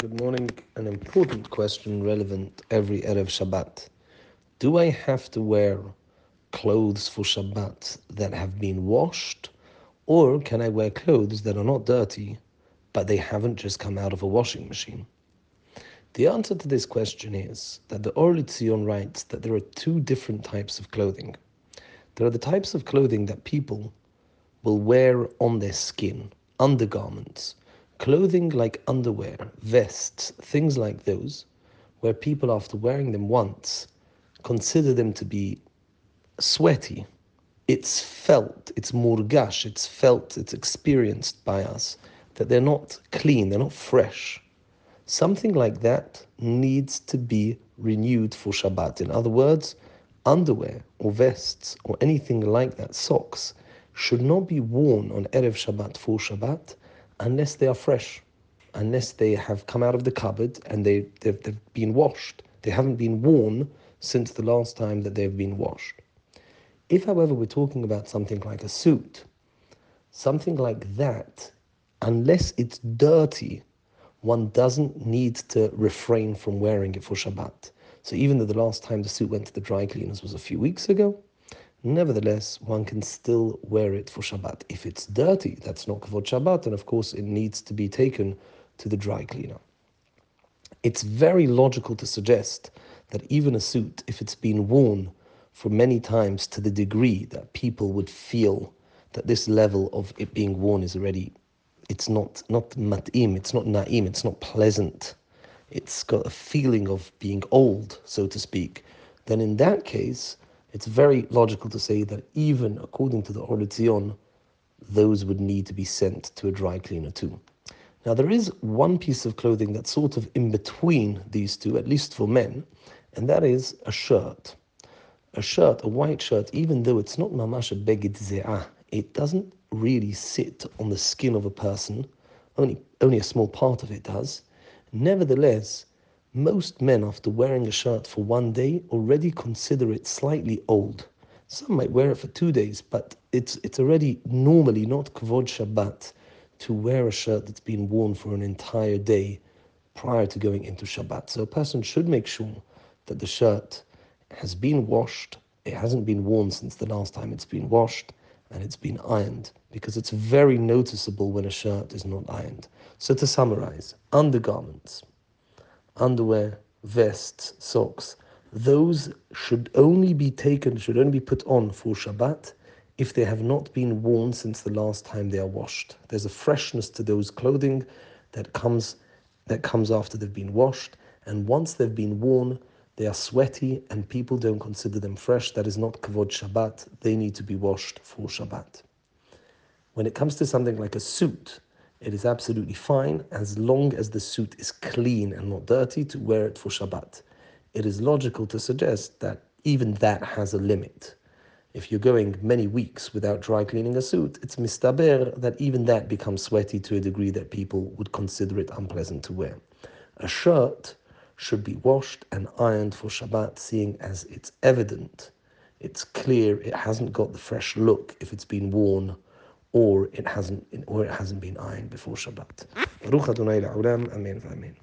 Good morning. An important question relevant every Erev Shabbat. Do I have to wear clothes for Shabbat that have been washed, or can I wear clothes that are not dirty, but they haven't just come out of a washing machine? The answer to this question is that the Or L'Tzion writes that there are two different types of clothing. There are the types of clothing that people will wear on their skin, undergarments, clothing like underwear, vests, things like those, where people, after wearing them once, consider them to be sweaty. It's felt, it's murgash, it's felt, it's experienced by us that they're not clean, they're not fresh. Something like that needs to be renewed for Shabbat. In other words, underwear or vests or anything like that, socks, should not be worn on Erev Shabbat for Shabbat unless they are fresh, unless they have come out of the cupboard and they, they've, they've been washed. They haven't been worn since the last time that they've been washed. If, however, we're talking about something like a suit, something like that, unless it's dirty, one doesn't need to refrain from wearing it for Shabbat. So even though the last time the suit went to the dry cleaners was a few weeks ago, Nevertheless, one can still wear it for Shabbat. If it's dirty, that's not kavod Shabbat, and of course it needs to be taken to the dry cleaner. It's very logical to suggest that even a suit, if it's been worn for many times to the degree that people would feel that this level of it being worn is already, it's not not mat'im, it's not na'im, it's not pleasant. It's got a feeling of being old, so to speak. Then in that case, it's very logical to say that even according to the Or L'Tzion, those would need to be sent to a dry cleaner too. Now, there is one piece of clothing that's sort of in between these two, at least for men, and that is a shirt. A shirt, a white shirt, even though it's not mamash a ze'ah, it doesn't really sit on the skin of a person, only, only a small part of it does. Nevertheless, most men, after wearing a shirt for one day, already consider it slightly old. Some might wear it for two days, but it's, it's already normally not Kvod Shabbat to wear a shirt that's been worn for an entire day prior to going into Shabbat. So a person should make sure that the shirt has been washed, it hasn't been worn since the last time it's been washed, and it's been ironed, because it's very noticeable when a shirt is not ironed. So to summarize, undergarments, underwear, vests, socks, those should only be taken, should only be put on for Shabbat if they have not been worn since the last time they are washed. There's a freshness to those clothing that comes that comes after they've been washed, and once they've been worn, they are sweaty and people don't consider them fresh. That is not kavod Shabbat. They need to be washed for Shabbat. When it comes to something like a suit, it is absolutely fine as long as the suit is clean and not dirty to wear it for Shabbat. It is logical to suggest that even that has a limit. If you're going many weeks without dry cleaning a suit, it's mistaber that even that becomes sweaty to a degree that people would consider it unpleasant to wear. A shirt should be washed and ironed for Shabbat, seeing as it's evident, it's clear, it hasn't got the fresh look if it's been worn or it hasn't or it hasn't been ironed before Shabbat. Baruch Adonai Amen